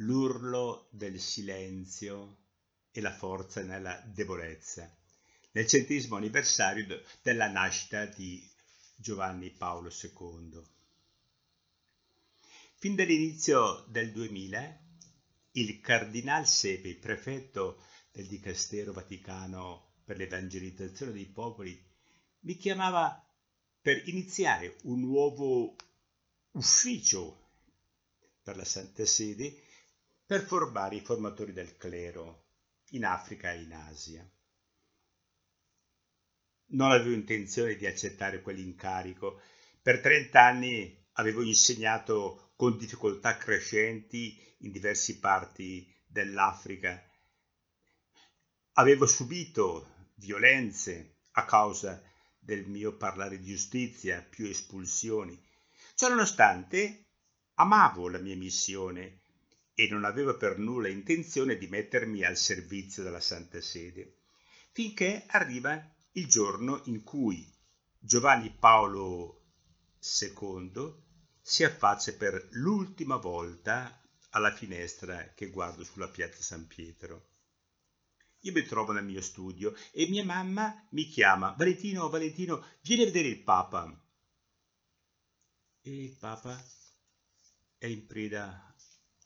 l'urlo del silenzio e la forza nella debolezza, nel centesimo anniversario della nascita di Giovanni Paolo II. Fin dall'inizio del 2000, il Cardinal Sepe, prefetto del Dicastero Vaticano per l'evangelizzazione dei popoli, mi chiamava per iniziare un nuovo ufficio per la Santa Sede per formare i formatori del clero in Africa e in Asia. Non avevo intenzione di accettare quell'incarico. Per 30 anni avevo insegnato con difficoltà crescenti in diverse parti dell'Africa. Avevo subito violenze a causa del mio parlare di giustizia, più espulsioni. Ciononostante, amavo la mia missione e non avevo per nulla intenzione di mettermi al servizio della Santa Sede, finché arriva il giorno in cui Giovanni Paolo II si affaccia per l'ultima volta alla finestra che guardo sulla piazza San Pietro. Io mi trovo nel mio studio e mia mamma mi chiama Valentino, Valentino, vieni a vedere il Papa. E il Papa è in preda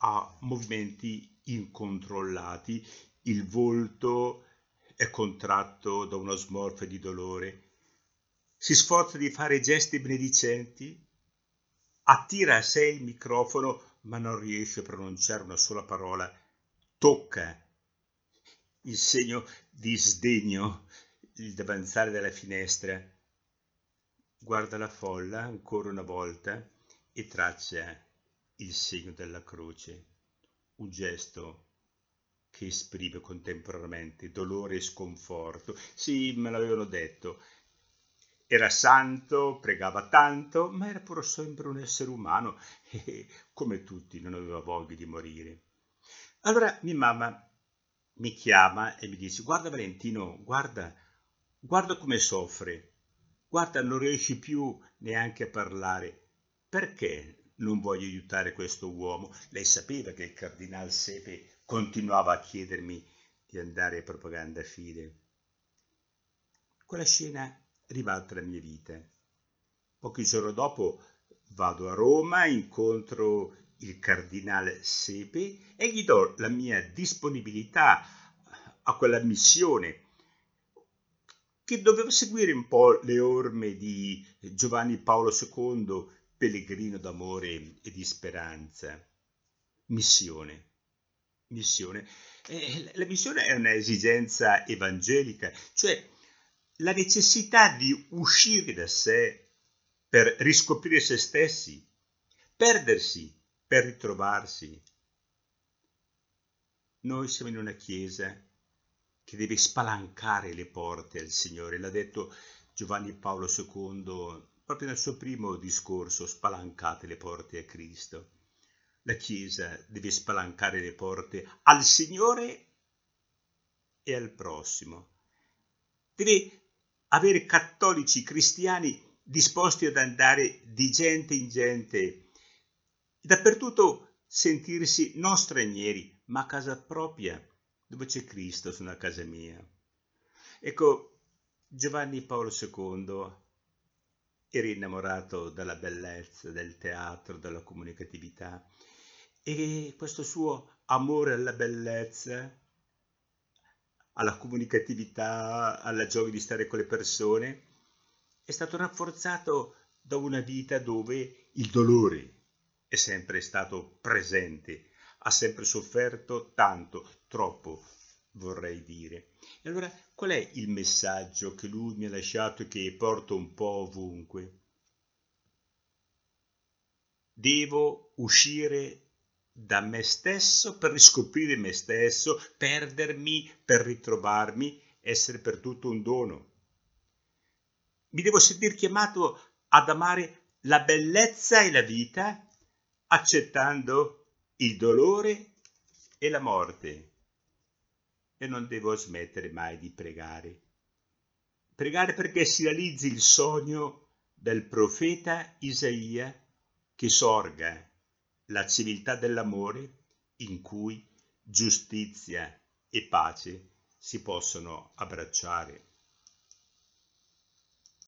a movimenti incontrollati, il volto è contratto da una smorfia di dolore, si sforza di fare gesti benedicenti, attira a sé il microfono ma non riesce a pronunciare una sola parola, tocca il segno di sdegno, il davanzare della finestra, guarda la folla ancora una volta e traccia il segno della croce, un gesto che esprime contemporaneamente dolore e sconforto. Sì, me l'avevano detto. Era santo, pregava tanto, ma era pur sempre un essere umano e, come tutti, non aveva voglia di morire. Allora mia mamma mi chiama e mi dice, guarda Valentino, guarda, guarda come soffre, guarda, non riesci più neanche a parlare. Perché non voglio aiutare questo uomo. Lei sapeva che il cardinal Sepe continuava a chiedermi di andare a propaganda fide. Quella scena ribalta la mia vita. Pochi giorni dopo vado a Roma, incontro il cardinale Sepe e gli do la mia disponibilità a quella missione che doveva seguire un po' le orme di Giovanni Paolo II pellegrino d'amore e di speranza. Missione. Missione. Eh, la missione è un'esigenza evangelica, cioè la necessità di uscire da sé per riscoprire se stessi, perdersi per ritrovarsi. Noi siamo in una chiesa che deve spalancare le porte al Signore, l'ha detto Giovanni Paolo II proprio nel suo primo discorso, spalancate le porte a Cristo. La Chiesa deve spalancare le porte al Signore e al prossimo. Deve avere cattolici cristiani disposti ad andare di gente in gente e dappertutto sentirsi non stranieri, ma a casa propria, dove c'è Cristo, sono a casa mia. Ecco, Giovanni Paolo II eri innamorato della bellezza, del teatro, della comunicatività. E questo suo amore alla bellezza, alla comunicatività, alla gioia di stare con le persone, è stato rafforzato da una vita dove il dolore è sempre stato presente, ha sempre sofferto tanto, troppo, vorrei dire. E allora qual è il messaggio che lui mi ha lasciato e che porto un po' ovunque? Devo uscire da me stesso per riscoprire me stesso, perdermi per ritrovarmi, essere per tutto un dono. Mi devo sentire chiamato ad amare la bellezza e la vita, accettando il dolore e la morte e non devo smettere mai di pregare. Pregare perché si realizzi il sogno del profeta Isaia che sorga la civiltà dell'amore in cui giustizia e pace si possono abbracciare.